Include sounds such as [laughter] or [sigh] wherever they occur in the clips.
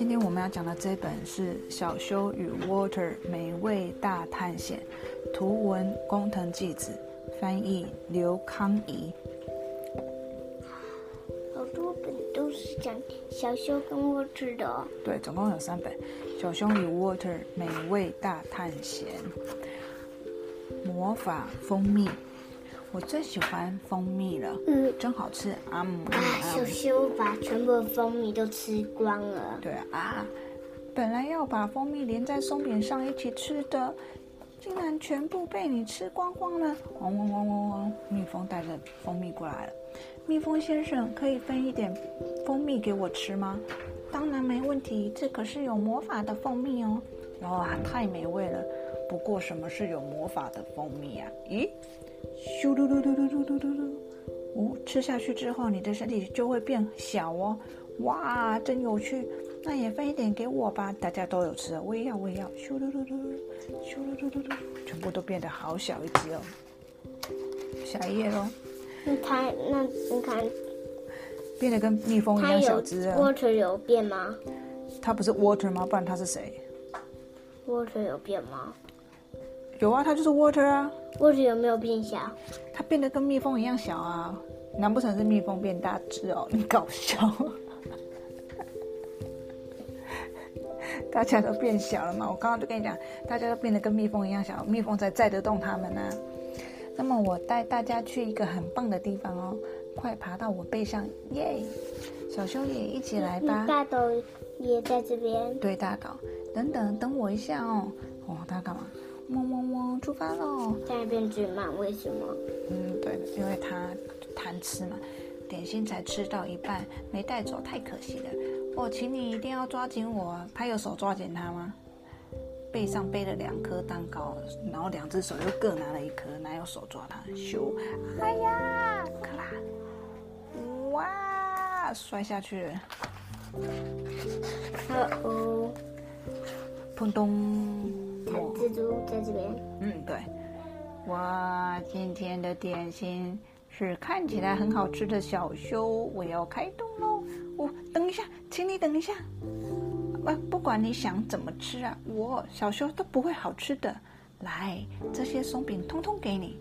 今天我们要讲的这本是《小修与 Water 美味大探险》，图文工藤纪子，翻译刘康怡。好多本都是讲小修跟 Water 的哦。对，总共有三本，《小修与 Water 美味大探险》，魔法蜂蜜，我最喜欢蜂蜜了，嗯真好吃啊！嗯嗯啊，小嗯修把全部的蜂蜜都吃光了。对啊，本来要把蜂蜜连在松饼上一起吃的，竟然全部被你吃光光了！嗡嗡嗡嗡嗡，蜜蜂带着蜂蜜过来了。蜜蜂先生，可以分一点蜂蜜给我吃吗？当然没问题，这可是有魔法的蜂蜜哦！哇，太美味了！不过什么是有魔法的蜂蜜啊？咦，咻噜噜噜噜噜噜噜噜，哦，吃下去之后，你的身体就会变小哦。哇，真有趣！那也分一点给我吧，大家都有吃，我也要，我也要。咻噜噜噜噜，咻噜噜噜噜，全部都变得好小一只哦。下一页喽，那它那你看变得跟蜜蜂一样小只啊。Water 有变吗它不是 water 吗？不然它是谁？？Water 有变吗有啊，它就是 water 啊。？Water 有没有变小？它变得跟蜜蜂一样小啊。难不成是蜜蜂变大只哦？你搞笑！[laughs] 大家都变小了嘛？我刚刚就跟你讲，大家都变得跟蜜蜂一样小，蜜蜂才载得动它们呢、那么我带大家去一个很棒的地方哦，快爬到我背上，耶！小修也一起来吧。大狗也在这边。对，大狗，等等，等我一下哦。哦，他干嘛？出发喽！在那边最慢，为什么？嗯，对，因为他贪吃嘛，点心才吃到一半，没带走，太可惜了。我请你一定要抓紧我啊！他有手抓紧他吗？背上背了两颗蛋糕，然后两只手又各拿了一颗，哪有手抓他？咻！哎呀，克拉！哇，摔下去了，哦哦，砰咚！哦蜘蛛在这边。嗯，对。哇，今天的点心是看起来很好吃的小修，我要开动喽！哦，等一下，请你等一下。啊，不管你想怎么吃啊，我小修都不会好吃的。来，这些松饼通通给你。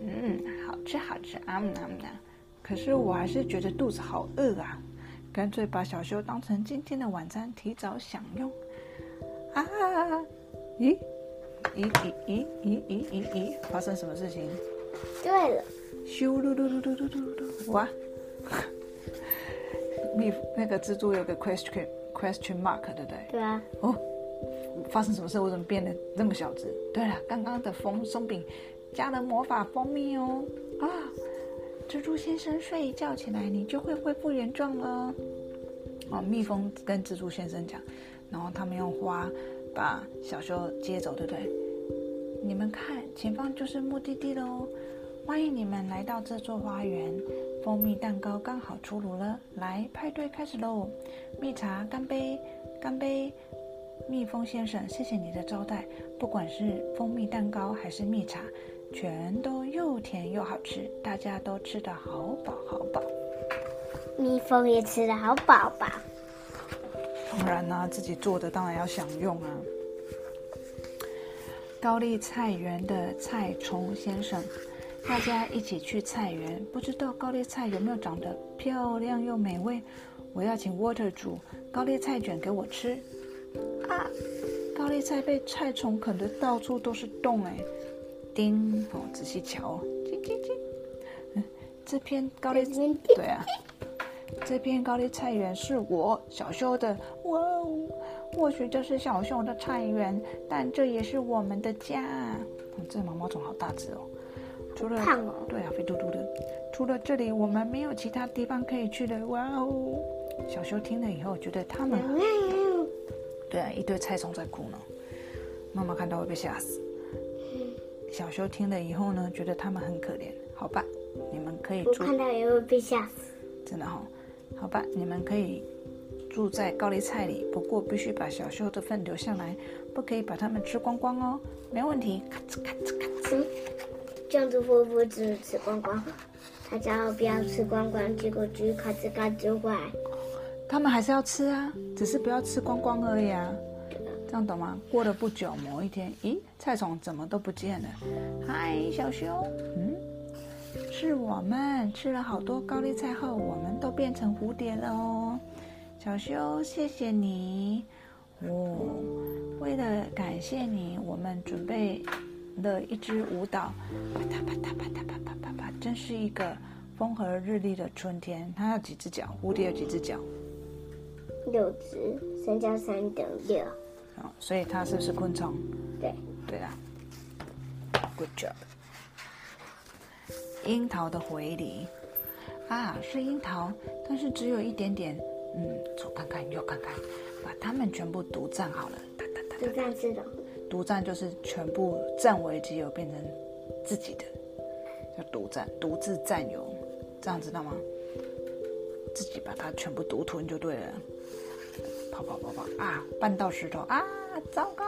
嗯，好吃好吃啊嗯啊嗯啊！可是我还是觉得肚子好饿啊，干脆把小修当成今天的晚餐，提早享用。啊！咦？咦咦咦咦咦咦咦！发生什么事情？对了，咻噜噜噜噜噜噜噜！哇！[laughs] 蜜那个蜘蛛有个 question question mark，对不对？对啊，哦，发生什么事？我怎么变得那么小只？对了，刚刚的蜂松饼加了魔法蜂蜜哦！啊，蜘蛛先生睡一觉起来，你就会恢复原状了。哦，蜜蜂跟蜘蛛先生讲，然后他们用花把小修接走，对不对？你们看，前方就是目的地喽！欢迎你们来到这座花园，蜂蜜蛋糕刚好出炉了，来，派对开始喽！蜜茶，干杯，干杯！蜜蜂先生，谢谢你的招待，不管是蜂蜜蛋糕还是蜜茶，全都又甜又好吃，大家都吃得好饱好饱。蜜蜂也吃的好饱饱。当然啦、自己做的当然要享用啊。高丽菜园的菜虫先生，大家一起去菜园，不知道高丽菜有没有长得漂亮又美味？我要请 Water 煮高丽菜卷给我吃。啊，高丽菜被菜虫啃得到处都是洞哎！叮，哦，仔细瞧哦，叽叽叽。嗯，[laughs] 这片高丽对啊，这片高丽菜园是我小修的，哇哦！或许这是小修的菜园，但这也是我们的家。嗯、这毛毛虫好大只哦，除了胖哦对啊，肥嘟嘟的。除了这里，我们没有其他地方可以去的。哇哦！小修听了以后，觉得他们嗯对啊，一堆菜虫在哭呢。妈妈看到会被吓死。小修听了以后呢，觉得他们很可怜。好吧，你们可以我看到也会被吓死。真的哈、好吧，你们可以住在高丽菜里，不过必须把小修的份留下来，不可以把它们吃光光哦。没问题，咔哧咔哧咔哧。嗯，这样子会不会只吃光光？大家不要吃光光，结果只咔吱咔吱坏。他们还是要吃啊，只是不要吃光光而已啊。这样懂吗？过了不久，某一天，咦，菜虫怎么都不见了？嗨，小修，嗯，是我们吃了好多高丽菜后，我们都变成蝴蝶了哦。小修，谢谢你。哦，为了感谢你，我们准备了一支舞蹈。啪嗒啪嗒啪嗒啪啪啪啪，真是一个风和日丽的春天。它有几只脚？蝴蝶有几只脚？六只，三加三等于六。哦，所以它是不是昆虫？对，对啊。Good job。樱桃的回礼啊，是樱桃，但是只有一点点。嗯，左看看，右看看，把它们全部独占好了。哒哒哒独占是的。独占就是全部占为己有，变成自己的，叫独占，独自占有，这样知道吗？自己把它全部独吞就对了。跑跑跑跑啊！绊到石头啊！糟糕！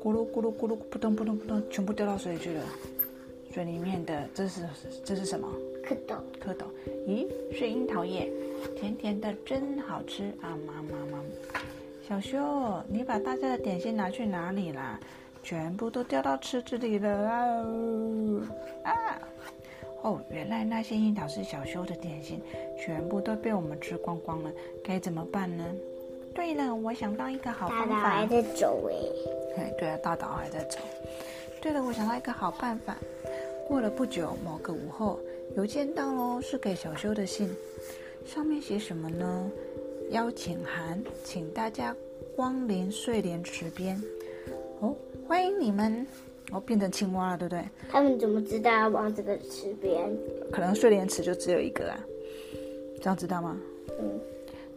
咕噜咕噜咕噜，扑通扑通扑通，全部掉到水里去了。水里面的这是这是什么？蝌蚪。蝌蚪？咦，是樱桃叶，甜甜的，真好吃啊！妈妈妈，小修，你把大家的点心拿去哪里啦？全部都掉到池子里了啊！啊！哦，原来那些樱桃是小修的点心，全部都被我们吃光光了，该怎么办呢？对了，我想到一个好办法。大岛还在走哎。哎，对啊，大岛还在走。对了，我想到一个好办法。过了不久，某个午后，邮件到喽，是给小修的信。上面写什么呢？邀请函，请大家光临睡莲池边。哦，欢迎你们。哦，变成青蛙了，对不对？他们怎么知道要往这个池边？可能睡莲池就只有一个啊。这样知道吗？嗯。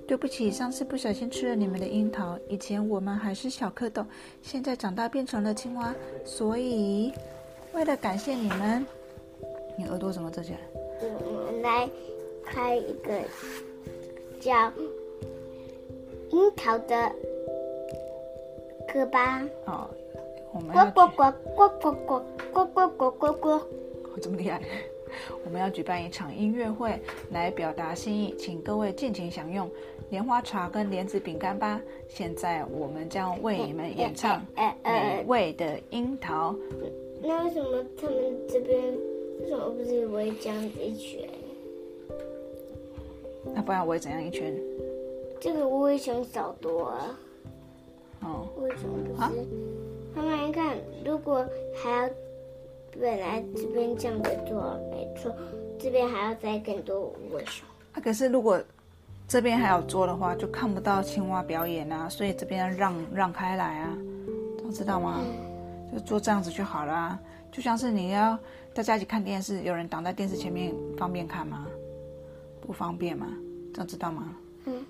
对不起，上次不小心吃了你们的樱桃。以前我们还是小蝌蚪，现在长大变成了青蛙，所以为了感谢你们，你耳朵怎么这些？我们来开一个叫樱桃的歌吧。哦，我们呱呱呱呱呱呱呱呱呱呱呱，这么厉害！我们要举办一场音乐会来表达心意，请各位尽情享用莲花茶跟莲子饼干吧。现在我们将为你们演唱《美味的樱桃》。那为什么他们这边为什么不是围这样子一圈？那不然围怎样一圈？这个乌龟熊少多了。哦。为什么不是？妈妈，你看，如果还要。本来这边这样子做没错，这边还要再更多五位数。啊，可是如果这边还要做的话，就看不到青蛙表演啊，所以这边要让让开来啊，都知道吗？就做这样子就好了，就像是你要大家一起看电视，有人挡在电视前面，方便看吗？不方便吗？这样知道吗？嗯。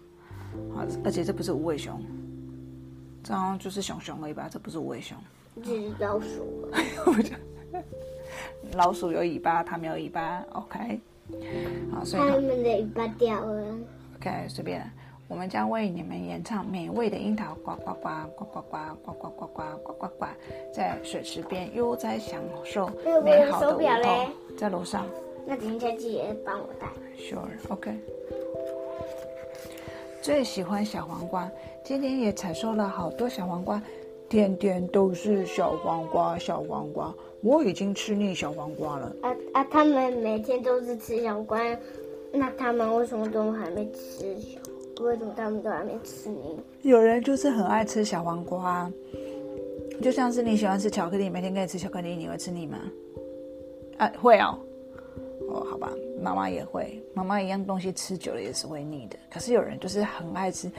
好，而且这不是无尾熊，这样就是熊熊而已吧？这不是无尾熊，这是老鼠。[laughs] 老鼠有尾巴，它没有尾巴。OK，好，所以它们的尾巴掉了。OK，随便。我们将为你们演唱美味的樱桃，呱呱呱呱呱呱呱呱呱呱呱呱呱，在水池边悠哉享受美好的午后。在楼上。那等一下记得帮我带。Sure，OK。最喜欢小黄瓜，今天也采收了好多小黄瓜。天天都是小黄瓜，小黄瓜，我已经吃腻小黄瓜了。啊啊！他们每天都是吃小黄瓜，那他们为什么都还没吃？为什么他们都还没吃腻？有人就是很爱吃小黄瓜，就像是你喜欢吃巧克力，每天给你吃巧克力，你会吃腻吗？啊，会哦。哦，好吧，妈妈也会，妈妈一样东西吃久了也是会腻的。可是有人就是很爱吃，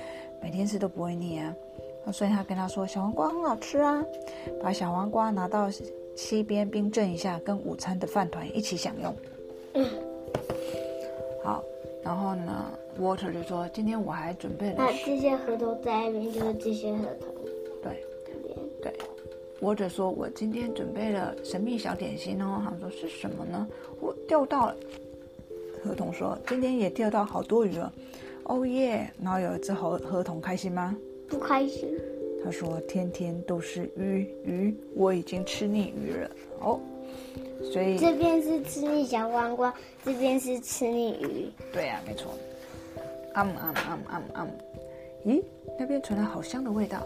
每天吃都不会腻啊。所以他跟他说：“小黄瓜很好吃啊，把小黄瓜拿到西边冰镇一下，跟午餐的饭团一起享用。”嗯，好。然后呢，Water 就说：“今天我还准备了……那这些合同在那边，就是这些合同。”对，对。Water 说：“我今天准备了神秘小点心哦。”他说：“是什么呢？”我钓到了。合同说：“今天也钓到好多鱼了。”哦耶！然后有一只合合同开心吗？不开心。他说：“天天都是鱼鱼，我已经吃腻鱼了哦。”所以这边是吃腻小黄瓜，这边是吃腻鱼。对呀，没错。啊啊啊啊啊！咦，那边传来好香的味道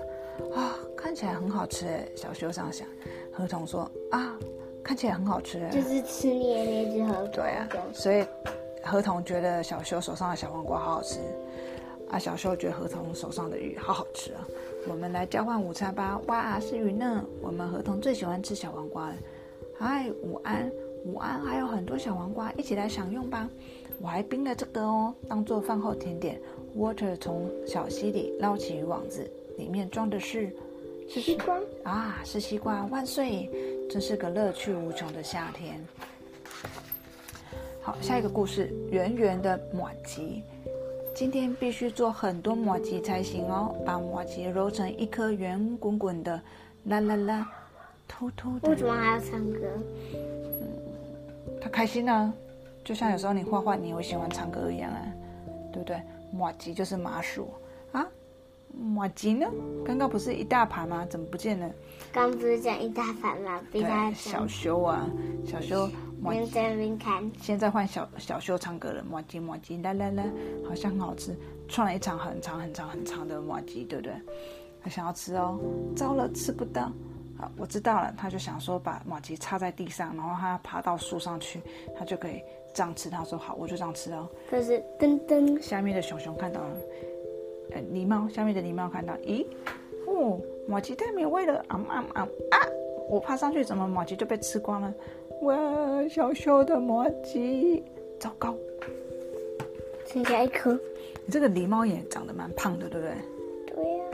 啊，看起来很好吃哎。小修这样想。河童说啊，看起来很好吃哎。就是吃捏那只河童。对啊，所以河童觉得小修手上的小黄瓜好好吃，啊，小修觉得河童手上的鱼好好吃啊。我们来交换午餐吧。哇，是鱼呢。我们河童最喜欢吃小黄瓜了。嗨，午安，午安，还有很多小黄瓜，一起来享用吧。我还冰了这个哦，当做饭后甜点。Water 从小溪里捞起渔网子，里面装的是是西瓜啊，是西瓜。万岁！真是个乐趣无穷的夏天。好，下一个故事，圆圆的马吉。今天必须做很多马吉才行哦，把马吉揉成一颗圆滚滚的，啦啦啦，偷偷的。为什么还要唱歌？嗯，他开心啊，就像有时候你画画，你会喜欢唱歌一样啊，对不对？马吉就是麻薯啊，马吉呢？刚刚不是一大盘吗？怎么不见了？刚不是讲一大盘吗？比他小修啊，小修。现在换小小修唱歌了，马吉马吉来来来，好像很好吃，串了一场很长很长很长的马吉，对不对？他想要吃哦，糟了，吃不到。好，我知道了，他就想说把马吉插在地上，然后他爬到树上去，他就可以这样吃。他说好，我就这样吃哦。可是噔噔，下面的熊熊看到了，呃，狸猫下面的狸猫看到，咦，哦，马吉太美味了，啊啊啊啊！我爬上去，怎么马吉就被吃光了？哇，小小的马吉，糟糕，剩下一颗。你这个狸猫也长得蛮胖的，对不对？对呀。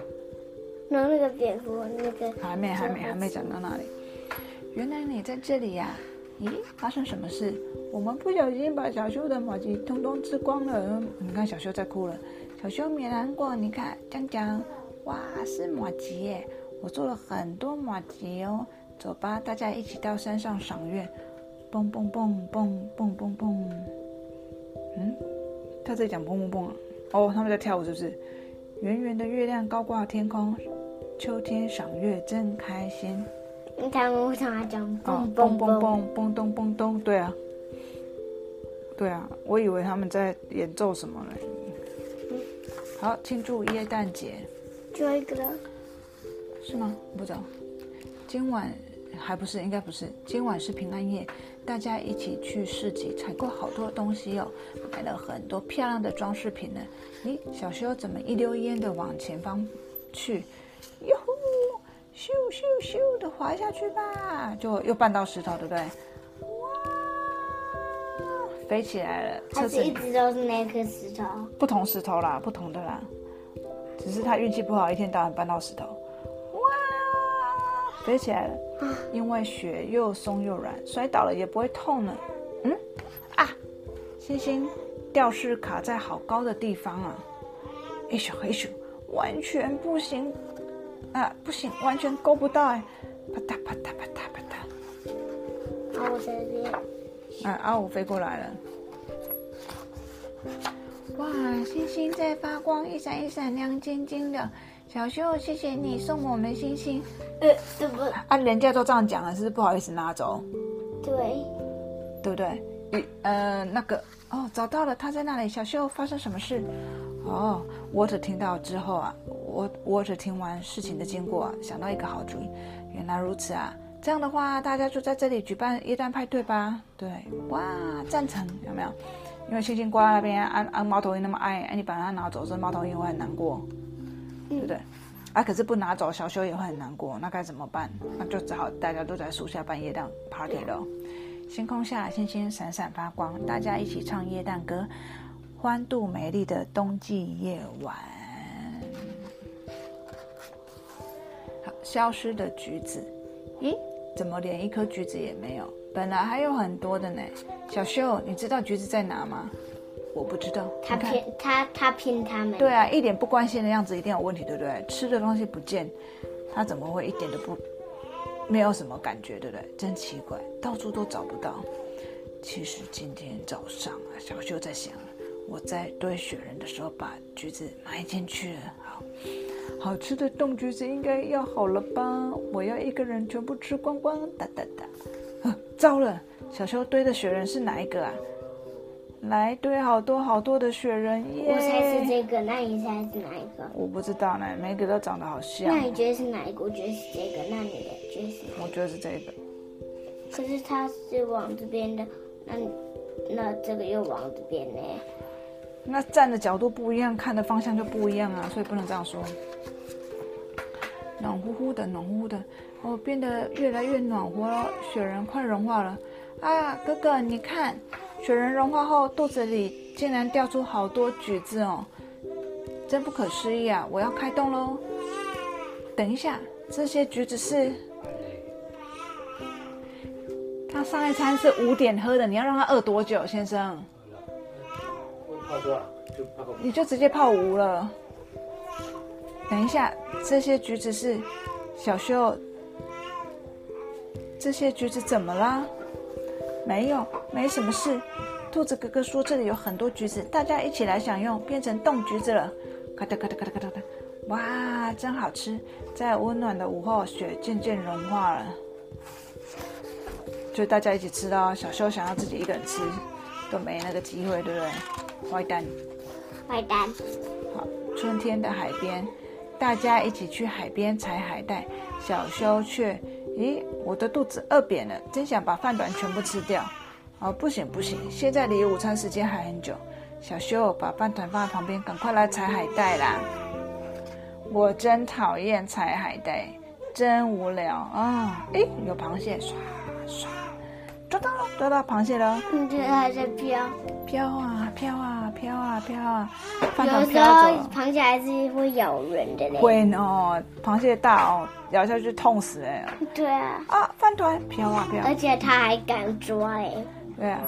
然后那个蝙蝠，那个还没还没还没讲到那里。原来你在这里呀？咦，发生什么事？我们不小心把小修的马吉通通吃光了。你看小修在哭了。小修别难过，你看江江，哇，是马吉耶！我做了很多马吉哦。走吧，大家一起到山上赏月。蹦蹦蹦蹦蹦蹦蹦。嗯，他在讲蹦蹦蹦啊。哦，他们在跳舞是不是？圆圆的月亮高挂天空，秋天赏月真开心。他们为什么讲蹦蹦蹦蹦蹦咚蹦咚？对啊，对啊，我以为他们在演奏什么呢？好，庆祝耶诞节。最后一个了。是吗？不知道。今晚还不是，应该不是。今晚是平安夜，大家一起去市集采购好多东西哦，买了很多漂亮的装饰品呢。咦，小修怎么一溜烟的往前方去？哟呼，咻咻咻的滑下去吧，就又绊到石头，对不对？哇，飞起来了！它是一直都是那颗石头？不同石头啦，不同的啦，只是他运气不好，一天到晚搬到石头。飞起来了，因为雪又松又软，摔倒了也不会痛呢。嗯，啊，星星吊饰卡在好高的地方啊！一咻哎咻，完全不行啊，不行，完全够不到哎！啪嗒啪嗒啪嗒啪嗒。阿五在这边。啊，阿五飞过来了。哇，星星在发光，一闪一闪，亮晶晶的。小秀，谢谢你送我们星星。呃，怎么？啊，人家都这样讲了，是不是不好意思拿走？对，对不对？呃，那个，哦，找到了，他在那里。小秀，发生什么事？哦，沃特听到之后啊，沃沃特听完事情的经过，想到一个好主意。原来如此啊，这样的话，大家就在这里举办耶诞派对吧？对，哇，赞成，有没有？因为星星挂在那边，按按猫头鹰那么爱，哎，你把它拿走，这猫头鹰会很难过。对不对？啊，可是不拿走，小修也会很难过。那该怎么办？那就只好大家都在树下办夜蛋 party 了。星空下，星星闪闪发光，大家一起唱夜蛋歌，欢度美丽的冬季夜晚。好，消失的橘子，咦，怎么连一颗橘子也没有？本来还有很多的呢。小秀，你知道橘子在哪吗？我不知道，他骗他，他骗他们。对啊，一点不关心的样子，一定有问题，对不对？吃的东西不见，他怎么会一点都不没有什么感觉，对不对？真奇怪，到处都找不到。其实今天早上啊，小秀在想，我在堆雪人的时候把橘子埋进去了。好，好吃的冻橘子应该要好了吧？我要一个人全部吃光光，哒哒哒。啊，糟了，小秀堆的雪人是哪一个啊？来堆好多好多的雪人耶！我猜是这个，那你猜是哪一个？我不知道呢，每个都长得好像那。你觉得是哪一个？我觉得是这个，那你的觉得是哪我觉得是这个。可是它是往这边的，那那这个又往这边呢？那站的角度不一样，看的方向就不一样啊，所以不能这样说。暖乎乎的，暖乎乎的，哦，变得越来越暖和了，雪人快融化了。啊，哥哥，你看，雪人融化后，肚子里竟然掉出好多橘子哦，真不可思议啊！我要开动喽。等一下，这些橘子是……他上一餐是五点喝的，你要让他饿多久，先生？你就直接泡无了。等一下，这些橘子是小秀，这些橘子怎么啦？没有，没什么事。兔子哥哥说这里有很多橘子，大家一起来享用，变成冻橘子了。咔哒咔哒咔哒咔哒哒，哇，真好吃！在温暖的午后，雪渐渐融化了。就大家一起吃的哦。小修想要自己一个人吃，都没那个机会，对不对？坏蛋。坏蛋，好，春天的海边，大家一起去海边采海带。小修却，咦，我的肚子饿扁了，真想把饭团全部吃掉。哦，不行不行，现在离午餐时间还很久。小修把饭团放在旁边，赶快来采海带啦！我真讨厌采海带，真无聊啊！诶，有螃蟹，唰唰，抓到了，抓到螃蟹了。你觉得它在飘？飘啊飘啊飘啊飘啊，饭有时团飘候。螃蟹还是会咬人的嘞。会哦，螃蟹大哦，咬下去痛死哎！对啊，啊，饭团飘啊飘，而且它还敢抓哎，对啊，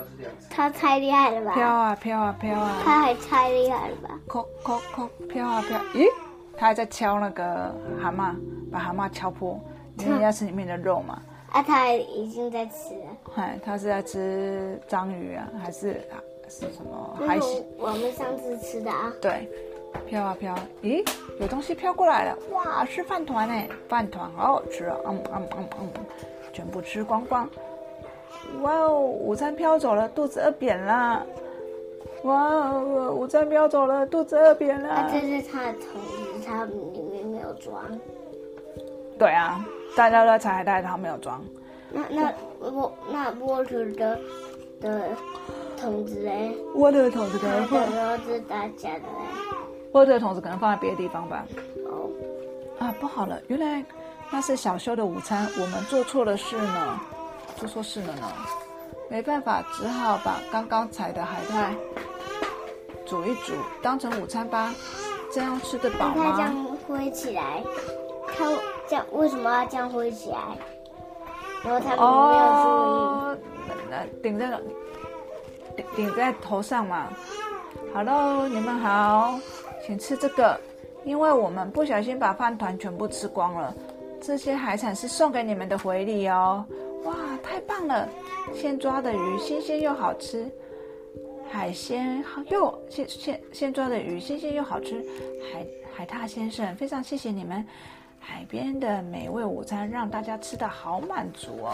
它太厉害了吧？飘啊飘啊飘啊，它还太厉害了吧？扣扣扣，飘啊飘，咦，它还在敲那个蛤蟆，把蛤蟆敲破，因为要吃里面的肉嘛。啊，他已经在吃了。嗨，他是在吃章鱼啊，还是啊是什么就海是我们上次吃的啊。对，飘啊飘，咦，有东西飘过来了，哇，是饭团哎，饭团好好吃啊，嗯嗯嗯嗯，全部吃光光。哇哦，午餐飘走了，肚子饿扁了。哇哦，午餐飘走了，肚子饿扁了。啊，这是他的桶子，它里面没有装。对啊，大家都在拆海带，他没有装。那那我那沃特的的桶子嘞？我的桶子可能它放，的是大家的嘞。我的桶子可能放在别的地方吧。哦，啊，不好了，原来那是小修的午餐，我们做错了事呢，做错事了呢。没办法，只好把刚刚采的海带煮一煮，当成午餐吧。这样吃得饱吗？它这样挥起来，它这样为什么要这样挥起来？然后他们没哦，那那顶在顶顶在头上嘛。Hello，你们好，请吃这个，因为我们不小心把饭团全部吃光了。这些海产是送给你们的回礼哦。哇，太棒了！现抓的鱼新鲜又好吃，海鲜好又现现现抓的鱼新鲜又好吃。海海獭先生，非常谢谢你们。海边的美味午餐让大家吃的好满足哦。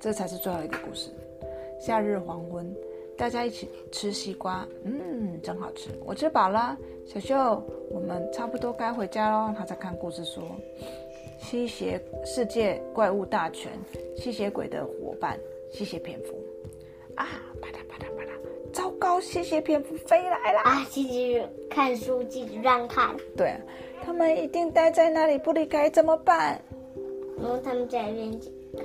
这才是最后一个故事。夏日黄昏，大家一起吃西瓜，嗯，真好吃。我吃饱了，小秀，我们差不多该回家喽。他在看故事说，吸血世界怪物大全，吸血鬼的伙伴，吸血蝙蝠。啊，啪嗒啪嗒啪嗒，糟糕，吸血蝙蝠飞来啦！啊，继续看书，继续乱看。对啊，他们一定待在那里不离开，怎么办？然后他们在那边看，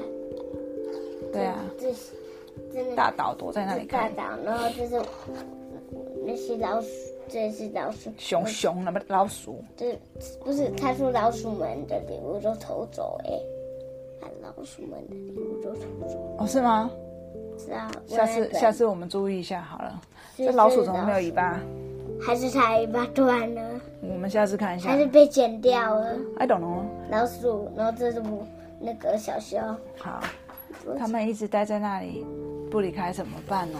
对啊，这是真的大岛躲在那里看。大岛，然后就是那些老鼠，这是老鼠，熊熊那么老鼠，这不是他说老鼠们的礼物都偷走哎、把老鼠们的礼物都偷走，哦，是吗？是啊，下次下次我们注意一下好了。是这老鼠怎么没有尾巴？还是它尾巴断了，我们下次看一下还。是被剪掉了？I don't know。老鼠，然后这是我那个小熊，好，他们一直待在那里不离开怎么办呢？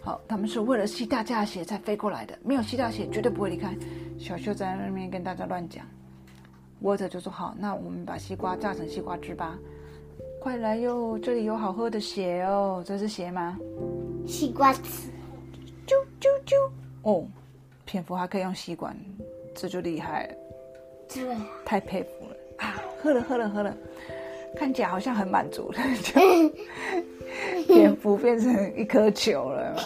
好，他们是为了吸大家的血才飞过来的，没有吸到血绝对不会离开。小秀在那边跟大家乱讲，沃特就说好，那我们把西瓜榨成西瓜汁吧。快来哟，这里有好喝的血哦，这是血吗？西瓜汁，啾啾，啾。哦，蝙蝠还可以用吸管，这就厉害了，对啊，太佩服了啊！喝了喝了喝了，看起来好像很满足了，就 [laughs] 蝙蝠变成一颗球了。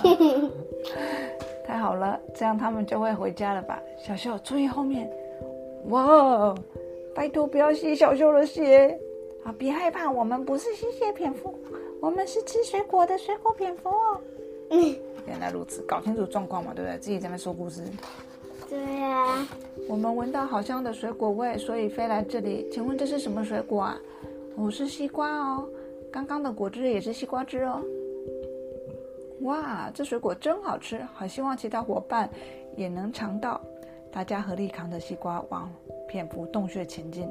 [laughs] 太好了，这样他们就会回家了吧？小秀注意后面，哇！拜托不要吸小秀的血啊！别害怕，我们不是吸血蝙蝠，我们是吃水果的水果蝙蝠哦。嗯，[laughs] 原来如此，搞清楚状况嘛，对不对？自己在那说故事。对啊，我们闻到好香的水果味，所以飞来这里。请问这是什么水果啊？我是西瓜哦，刚刚的果汁也是西瓜汁哦。哇，这水果真好吃，好希望其他伙伴也能尝到。大家合力扛着西瓜往蝙蝠洞穴前进。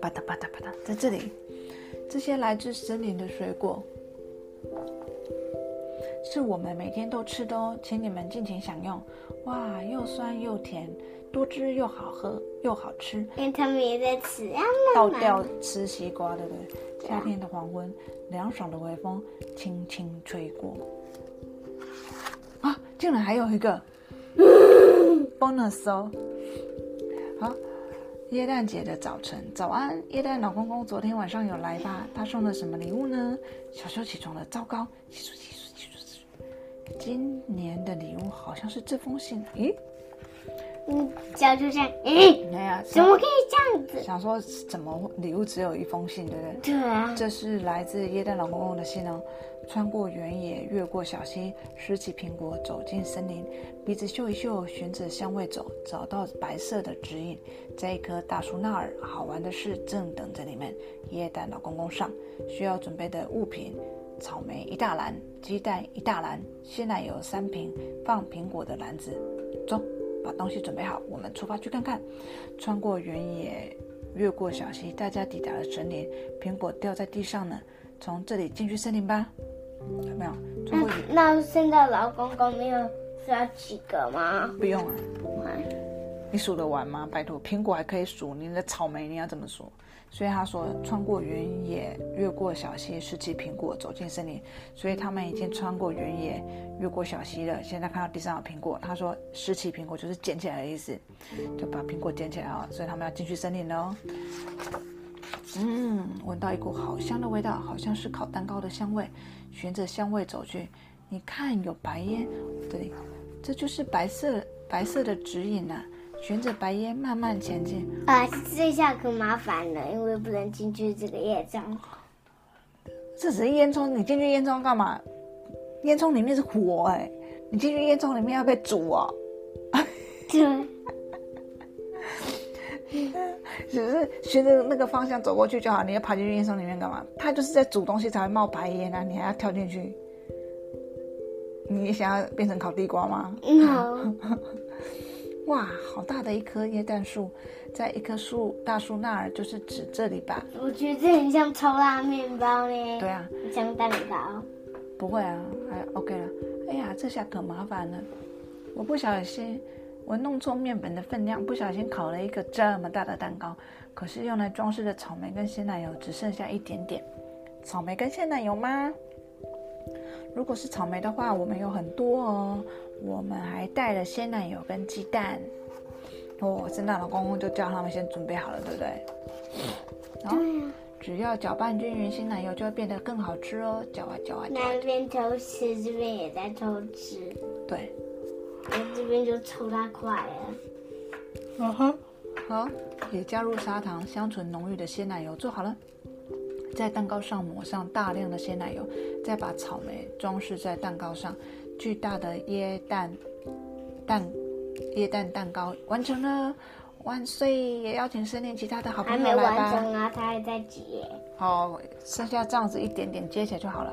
吧嗒吧嗒吧嗒，在这里，这些来自森林的水果是我们每天都吃的哦，请你们尽情享用。哇，又酸又甜，多汁又好喝又好吃。因为他们也在吃啊倒掉吃西瓜，对不对？夏天的黄昏，凉爽的微风轻轻吹过。啊，竟然还有一个 [laughs] bonus 哦！好，耶诞节的早晨，早安，耶诞老公公昨天晚上有来吧？他送了什么礼物呢？小修起床了，糟糕！洗漱洗。今年的礼物好像是这封信。咦，嗯，小就这样，咦，哎呀，怎么可以这样子？想说怎么礼物只有一封信，对不对？对啊，这是来自耶诞老公公的信哦。穿过原野，越过小溪，拾起苹果，走进森林，鼻子嗅一嗅，循着香味走，找到白色的指引，在一棵大树那儿，好玩的事正等着你们。耶诞老公公上，需要准备的物品：草莓一大篮，鸡蛋一大篮，鲜奶油三瓶，放苹果的篮子。走，把东西准备好，我们出发去看看。穿过原野，越过小溪，大家抵达了森林，苹果掉在地上呢。从这里进去森林吧。有没有？那那现在老公公没有需要几个吗？不用啊，你数得完吗？拜托，苹果还可以数，你的草莓你要怎么数？所以他说，穿过原野，越过小溪，拾起苹果，走进森林。所以他们已经穿过原野，越过小溪了。现在看到地上有苹果，他说拾起苹果就是捡起来的意思，就把苹果捡起来啊。所以他们要进去森林了。嗯，闻到一股好香的味道，好像是烤蛋糕的香味。循着香味走去，你看有白烟，对，这就是白色白色的指引呐、循着白烟慢慢前进。啊，这下可麻烦了，因为不能进去这个烟囱。这只是烟囱，你进去烟囱干嘛？烟囱里面是火哎、你进去烟囱里面要被煮哦。[laughs] 对，只是循着那个方向走过去就好，你要爬进去烟囱里面干嘛？它就是在煮东西才会冒白烟啊，你还要跳进去？你想要变成烤地瓜吗？嗯好，[laughs] 哇，好大的一棵椰蛋树，在一棵树大树那儿，就是指这里吧？我觉得这很像超辣面包呢。对，啊，像蛋糕。不会啊，还，OK 了。哎呀，这下可麻烦了，我不小心，我弄错面粉的分量，不小心烤了一个这么大的蛋糕。可是用来装饰的草莓跟鲜奶油只剩下一点点。草莓跟鲜奶油吗？如果是草莓的话，我们有很多哦。我们还带了鲜奶油跟鸡蛋。哦，圣诞老公公就叫他们先准备好了，对不对？然后对啊，只要搅拌均匀，鲜奶油就会变得更好吃哦。搅啊搅啊搅啊那，边偷吃，这边也在偷吃，对。我这边就抽大块了。嗯哼，好，也加入砂糖，香醇浓郁的鲜奶油做好了。在蛋糕上抹上大量的鲜奶油，再把草莓装饰在蛋糕上。巨大的椰蛋蛋椰蛋蛋糕完成了，万岁！也邀请森林其他的好朋友来吧。还没完成啊，他还在结。好，剩下这样子一点点接起来就好了。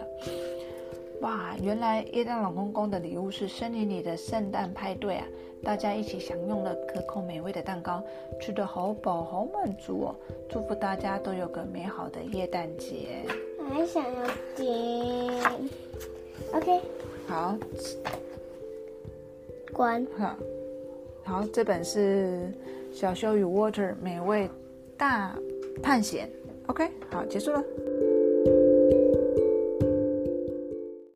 哇，原来耶诞老公公的礼物是森林里的圣诞派对啊！大家一起享用了可口美味的蛋糕，吃得好饱好满足哦！祝福大家都有个美好的耶诞节。我还想要听。OK，好，关。好，好，这本是《小修与 Water 美味大探险》。OK，好，结束了。